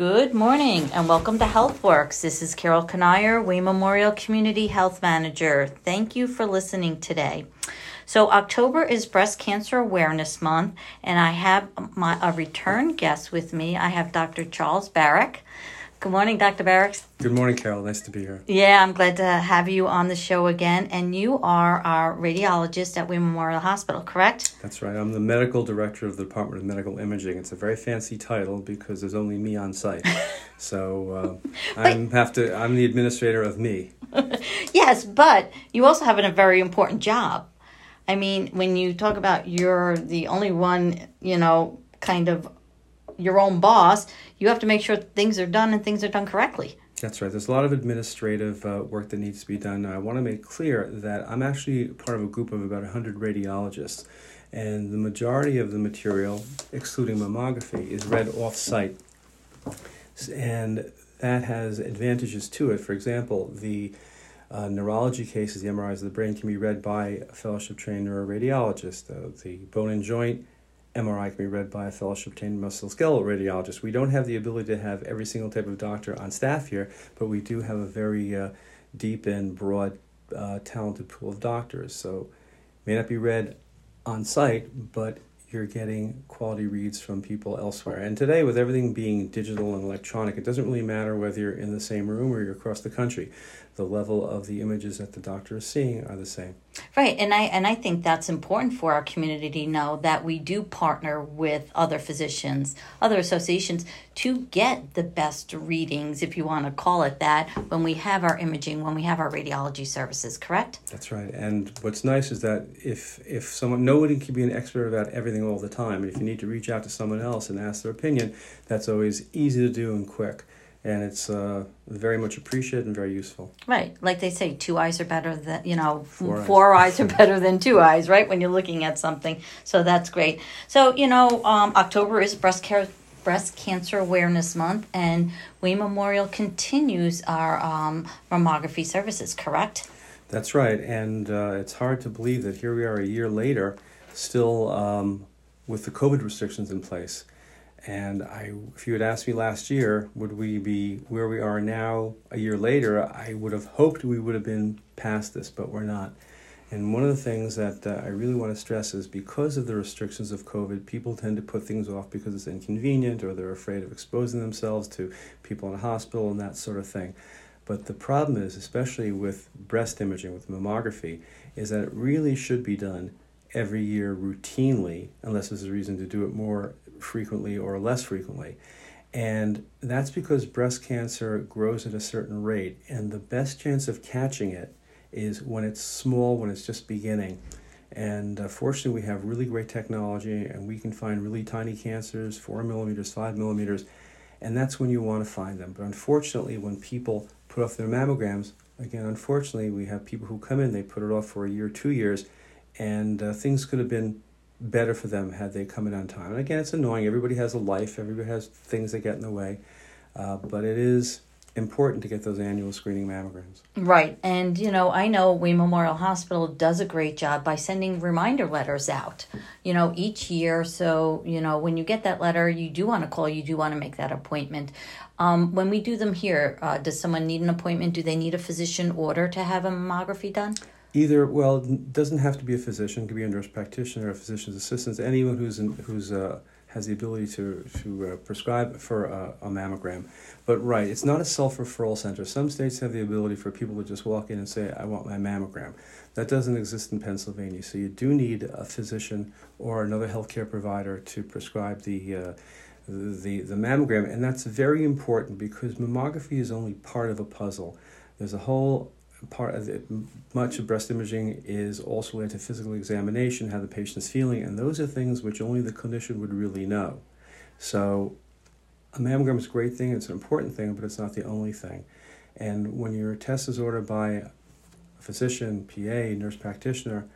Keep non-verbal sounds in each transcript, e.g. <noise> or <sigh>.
Good morning and welcome to HealthWorks. This is Carol Kanier, Wayne Memorial Community Health Manager. Thank you for listening today. So October is Breast Cancer Awareness Month, and I have my a return guest with me. I have Dr. Charles Barax. Good morning, Dr. Barax. Good morning, Carol. Nice to be here. Yeah, I'm glad to have you on the show again. And you are our radiologist at Wayne Memorial Hospital, correct? That's right. I'm the medical director of the Department of Medical Imaging. It's a very fancy title because there's only me on site. <laughs> so uh, I'm have to. I'm the administrator of me. <laughs> yes, but you also have a very important job. I mean, when you talk about you're the only one, you know, kind of your own boss, you have to make sure things are done and things are done correctly. That's right. There's a lot of administrative uh, work that needs to be done. I want to make clear that I'm actually part of a group of about 100 radiologists, and the majority of the material, excluding mammography, is read off site. And that has advantages to it. For example, the uh, neurology cases, the MRIs of the brain, can be read by a fellowship trained neuroradiologist. Uh, the bone and joint MRI can be read by a fellowship trained musculoskeletal radiologist. We don't have the ability to have every single type of doctor on staff here, but we do have a very uh, deep and broad, uh, talented pool of doctors. So, may not be read on site, but you're getting quality reads from people elsewhere. And today, with everything being digital and electronic, it doesn't really matter whether you're in the same room or you're across the country. The level of the images that the doctor is seeing are the same. Right, and I and I think that's important for our community to know that we do partner with other physicians, other associations to get the best readings, if you want to call it that, when we have our imaging, when we have our radiology services. Correct. That's right. And what's nice is that if if someone nobody can be an expert about everything all the time, and if you need to reach out to someone else and ask their opinion, that's always easy to do and quick and it's uh, very much appreciated and very useful. Right, like they say, two eyes are better than you know, four, four eyes. eyes. are better than two eyes, right? When you're looking at something, so that's great. So you know, um, October is breast care. Breast Cancer Awareness Month, and Wayne Memorial continues our um, mammography services, correct? That's right, and uh, it's hard to believe that here we are a year later, still um, with the COVID restrictions in place. And I, if you had asked me last year, would we be where we are now a year later, I would have hoped we would have been past this, but we're not. And one of the things that uh, I really want to stress is because of the restrictions of COVID, people tend to put things off because it's inconvenient or they're afraid of exposing themselves to people in a hospital and that sort of thing. But the problem is, especially with breast imaging, with mammography, is that it really should be done every year routinely, unless there's a reason to do it more frequently or less frequently. And that's because breast cancer grows at a certain rate, and the best chance of catching it is when it's small, when it's just beginning. And uh, fortunately, we have really great technology, and we can find really tiny cancers, four millimeters, five millimeters, and that's when you want to find them. But unfortunately, when people put off their mammograms, again, unfortunately, we have people who come in, they put it off for a year, two years, and uh, things could have been better for them had they come in on time. And again, it's annoying. Everybody has a life, everybody has things that get in the way, uh, but it is important to get those annual screening mammograms. Right. And, you know, I know Wayne Memorial Hospital does a great job by sending reminder letters out, you know, each year. So, you know, when you get that letter, you do want to call, you do want to make that appointment. Um, when we do them here, uh, does someone need an appointment? Do they need a physician order to have a mammography done? Either, well, it doesn't have to be a physician. It could be a nurse practitioner, a physician's assistant, anyone who's in, who's uh, has the ability to to uh, prescribe for a, a, mammogram. But right, it's not a self referral center. Some states have the ability for people to just walk in and say, "I want my mammogram." That doesn't exist in Pennsylvania. So you do need a physician or another healthcare provider to prescribe the. Uh, the, the mammogram, and that's very important because mammography is only part of a puzzle. There's a whole part of it, much of breast imaging is also related to physical examination, how the patient's feeling, and those are things which only the clinician would really know. So, a mammogram is a great thing, it's an important thing, but it's not the only thing. And when your test is ordered by a physician, PA, nurse practitioner,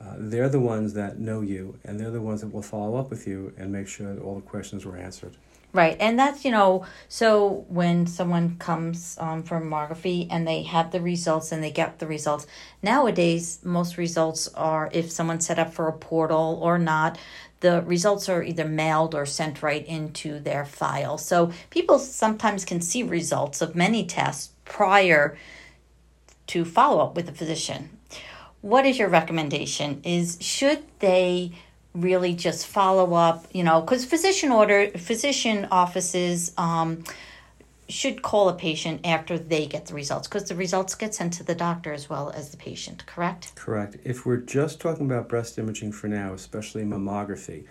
uh, they're the ones that know you, and they're the ones that will follow up with you and make sure that all the questions were answered. Right, and that's you know, so when someone comes um, for mammography and they have the results and they get the results, nowadays most results are if someone set up for a portal or not, the results are either mailed or sent right into their file. So people sometimes can see results of many tests prior to follow up with a physician. What is your recommendation? Is should they really just follow up, you know, because physician order, physician offices um, should call a patient after they get the results because the results get sent to the doctor as well as the patient, correct? Correct. If we're just talking about breast imaging for now, especially mammography,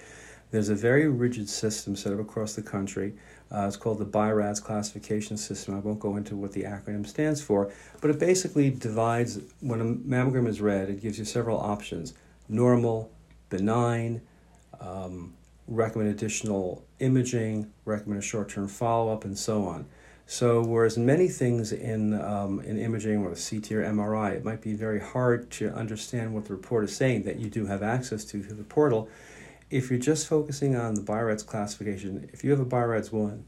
there's a very rigid system set up across the country. Uh, it's called the BI-RADS classification system. I won't go into what the acronym stands for, but it basically divides when a mammogram is read, it gives you several options normal, benign, um, recommend additional imaging, recommend a short term follow up, and so on. So, whereas many things in, um, in imaging or CT or MRI, it might be very hard to understand what the report is saying that you do have access to through the portal. If you're just focusing on the BI-RADS classification, if you have a BI-RADS 1,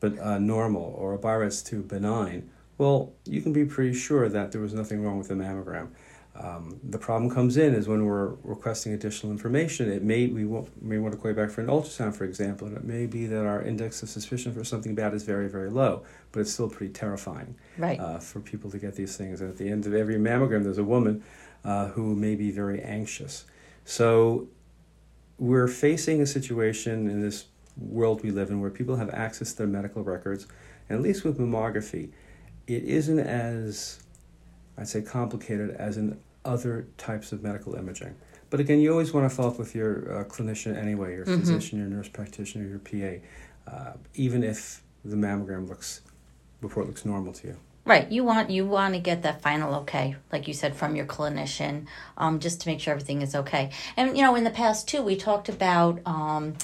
but uh, normal, or a BI-RADS 2 benign, well, you can be pretty sure that there was nothing wrong with the mammogram. Um, the problem comes in is when we're requesting additional information. It may we want, may want to call you back for an ultrasound, for example, and it may be that our index of suspicion for something bad is very very low, but it's still pretty terrifying right. uh, for people to get these things. And at the end of every mammogram, there's a woman uh, who may be very anxious. So we're facing a situation in this world we live in where people have access to their medical records, and at least with mammography, it isn't as I'd say complicated as in other types of medical imaging. But again, you always want to follow up with your uh, clinician anyway, your mm-hmm. physician, your nurse practitioner, your PA, uh, even if the mammogram looks report looks normal to you. Right, you want you want to get that final okay, like you said, from your clinician, um, just to make sure everything is okay. And you know, in the past too, we talked about. Um,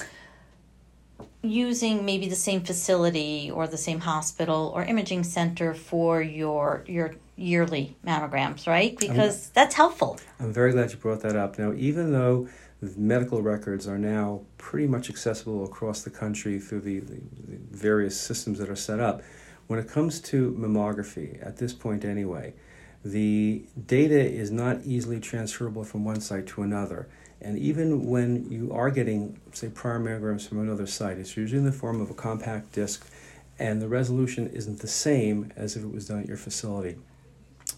using maybe the same facility or the same hospital or imaging center for your your yearly mammograms, right? Because I'm, that's helpful. I'm very glad you brought that up. Now, even though medical records are now pretty much accessible across the country through the, the, the various systems that are set up, when it comes to mammography, at this point anyway, the data is not easily transferable from one site to another. And even when you are getting, say, prior mammograms from another site, it's usually in the form of a compact disc, and the resolution isn't the same as if it was done at your facility.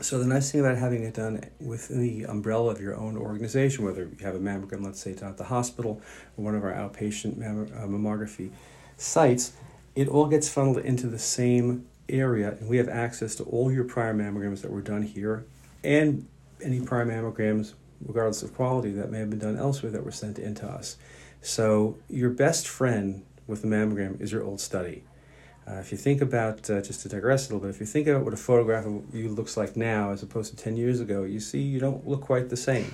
So the nice thing about having it done within the umbrella of your own organization, whether you have a mammogram, let's say, down at the hospital or one of our outpatient uh, mammography sites, it all gets funneled into the same area, and we have access to all your prior mammograms that were done here and any prior mammograms regardless of quality, that may have been done elsewhere that were sent in to us. So, your best friend with the mammogram is your old study. Uh, if you think about, uh, just to digress a little bit, if you think about what a photograph of you looks like now as opposed to 10 years ago, you see you don't look quite the same.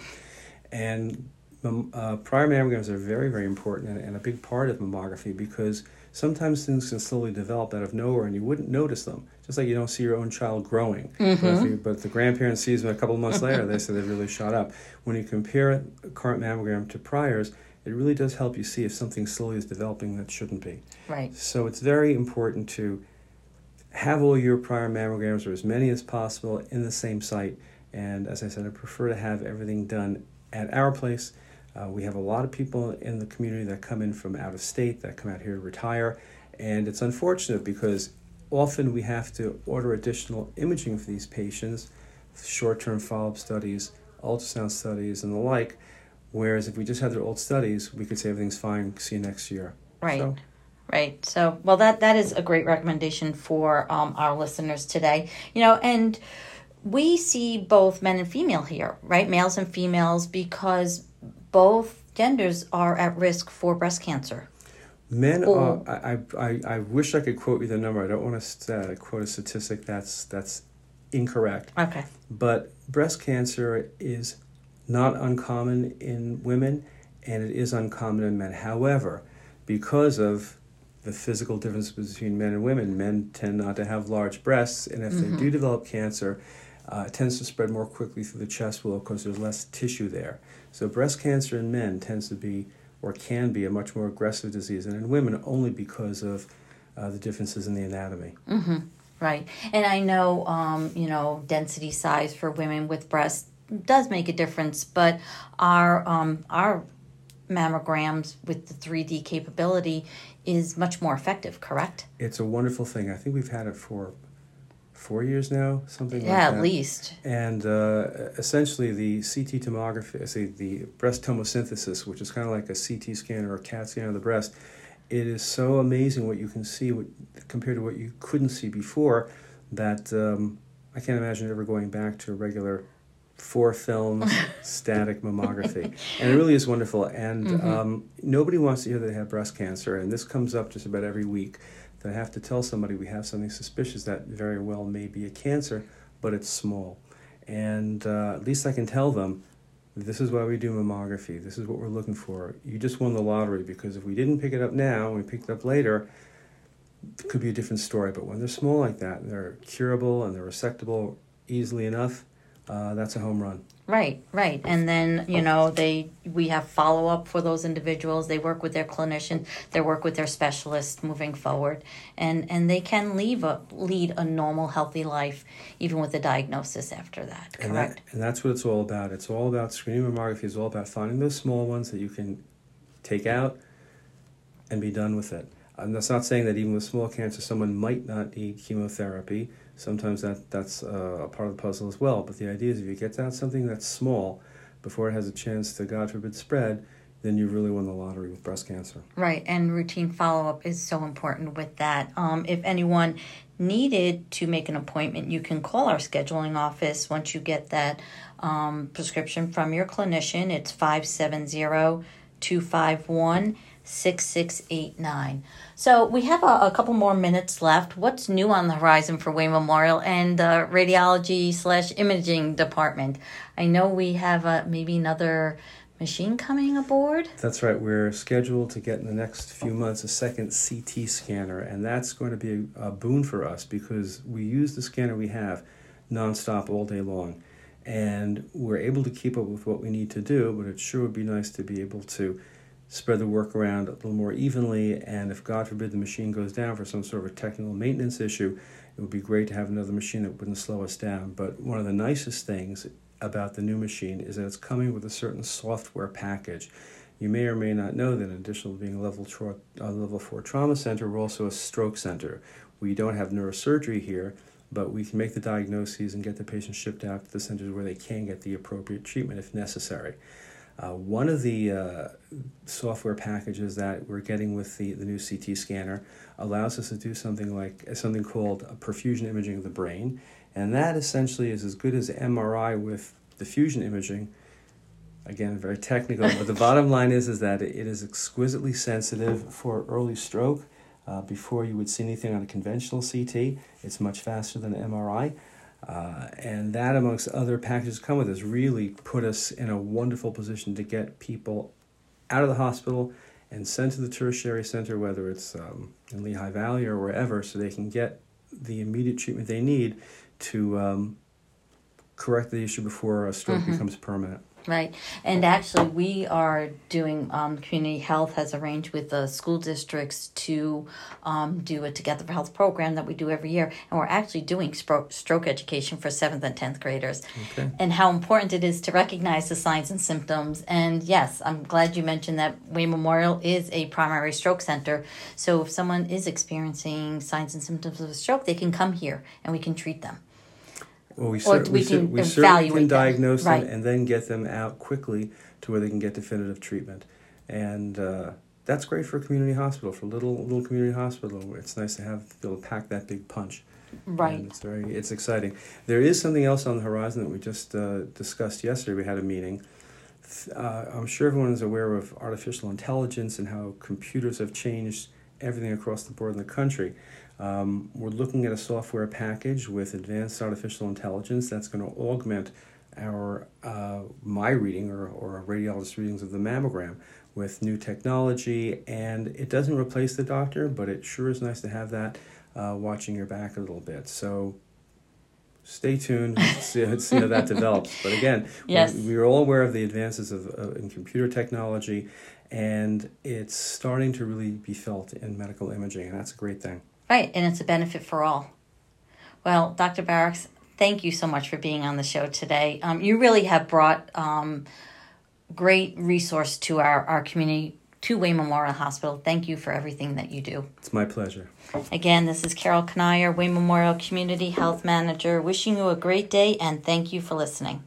And um, uh, prior mammograms are very, very important and, and a big part of mammography because sometimes things can slowly develop out of nowhere and you wouldn't notice them. Just like you don't see your own child growing. Mm-hmm. But, you, but, the grandparent sees them a couple of months later, they say they've really shot up. When you compare a current mammogram to priors, it really does help you see if something slowly is developing that shouldn't be. Right. So it's very important to have all your prior mammograms or as many as possible in the same site. And as I said, I prefer to have everything done at our place uh, we have a lot of people in the community that come in from out of state that come out here to retire, and it's unfortunate because often we have to order additional imaging for these patients, short term follow up studies, ultrasound studies, and the like. Whereas if we just had their old studies, we could say everything's fine, see you next year. Right. So, Right. So, well, that that is a great recommendation for um, our listeners today. You know, and we see both men and female here, right? Males and females, because both genders are at risk for breast cancer. Men are. I, I, I wish I could quote you the number. I don't want to uh, quote a statistic that's that's incorrect. Okay. But breast cancer is not uncommon in women, and it is uncommon in men. However, because of the physical difference between men and women, men tend not to have large breasts, and if mm-hmm. they do develop cancer, uh, it tends to spread more quickly through the chest wall because there's less tissue there. So breast cancer in men tends to be or can be a much more aggressive disease, and in women only because of uh, the differences in the anatomy. Mm-hmm. Right, and I know um, you know density size for women with breasts does make a difference, but our um, our mammograms with the 3D capability is much more effective, correct? It's a wonderful thing. I think we've had it for four years now, something yeah, like that. Yeah, at least. And uh, essentially, the CT tomography, say the breast tomosynthesis, which is kind of like a CT scan or a CAT scan of the breast, it is so amazing what you can see what, compared to what you couldn't see before that um, I can't imagine ever going back to a regular four film <laughs> static mammography. And it really is wonderful. And mm-hmm. um, nobody wants to hear that they have breast cancer. And this comes up just about every week that I have to tell somebody we have something suspicious that very well may be a cancer, but it's small. And uh, at least I can tell them this is why we do mammography. This is what we're looking for. You just won the lottery because if we didn't pick it up now we picked it up later, it could be a different story. But when they're small like that, they're curable and they're resectable easily enough, uh, that's a home run. Right, right. And then, you know, they we have follow up for those individuals. They work with their clinician, they work with their specialist moving forward. And and they can leave a lead a normal healthy life even with a diagnosis after that. Correct. And, that, and that's what it's all about. It's all about screening mammography is all about finding those small ones that you can take out and be done with it. And that's not saying that even with small cancer someone might not need chemotherapy sometimes that that's uh, a part of the puzzle as well. But the idea is if you get out something that's small before it has a chance to, God forbid, spread, then you really won the lottery with breast cancer. Right, and routine follow up is so important with that. Um, if anyone needed to make an appointment, you can call our scheduling office once you get that um, prescription from your clinician. It's 570 251 6689. So we have a, a, couple more minutes left. What's new on the horizon for Wayne Memorial and the radiology slash imaging department? I know we have a, maybe another machine coming aboard. That's right. We're scheduled to get in the next few months a second CT scanner, and that's going to be a, a boon for us because we use the scanner we have nonstop all day long. And we're able to keep up with what we need to do, but it sure would be nice to be able to spread the work around a little more evenly. And if, God forbid, the machine goes down for some sort of a technical maintenance issue, it would be great to have another machine that wouldn't slow us down. But one of the nicest things about the new machine is that it's coming with a certain software package. You may or may not know that in addition to being a level, tra- level 4 trauma center, we're also a stroke center. We don't have neurosurgery here, but we can make the diagnoses and get the patient shipped out to the centers where they can get the appropriate treatment if necessary. Uh, one of the uh, software packages that we're getting with the, the new CT scanner allows us to do something like something called perfusion imaging of the brain, and that essentially is as good as MRI with diffusion imaging. Again, very technical, but the bottom <laughs> line is is that it is exquisitely sensitive for early stroke. Uh, before you would see anything on a conventional CT, it's much faster than MRI. Uh, and that, amongst other packages come with this, really put us in a wonderful position to get people out of the hospital and sent to the tertiary center, whether it's um, in Lehigh Valley or wherever, so they can get the immediate treatment they need to um, correct the issue before a stroke mm-hmm. becomes permanent. Right. And actually, we are doing, um, community health has arranged with the school districts to um, do a Together for Health program that we do every year. And we're actually doing stroke, stroke education for seventh and 10th graders. Okay. And how important it is to recognize the signs and symptoms. And yes, I'm glad you mentioned that Wayne Memorial is a primary stroke center. So if someone is experiencing signs and symptoms of a stroke, they can come here and we can treat them. Well, we, cer- we, we, can we certainly can diagnose them, right. and then get them out quickly to where they can get definitive treatment. And uh, that's great for a community hospital, for a little little community hospital. It's nice to have be able to pack that big punch. Right. And it's very it's exciting. There is something else on the horizon that we just uh, discussed yesterday. We had a meeting. Uh, I'm sure everyone is aware of artificial intelligence and how computers have changed everything across the board in the country. Um, we're looking at a software package with advanced artificial intelligence that's going to augment our uh, my reading or, or radiologist readings of the mammogram with new technology and it doesn't replace the doctor but it sure is nice to have that uh, watching your back a little bit so stay tuned see, see how that <laughs> develops but again yes. we, we, are all aware of the advances of, uh, in computer technology and it's starting to really be felt in medical imaging, and that's a great thing. Right, and it's a benefit for all. Well, Dr. Barax, thank you so much for being on the show today. Um, you really have brought um, great resource to our, our community, to Wayne Memorial Hospital. Thank you for everything that you do. It's my pleasure. Again, this is Carol Kanier, Wayne Memorial Community Health Manager, wishing you a great day and thank you for listening.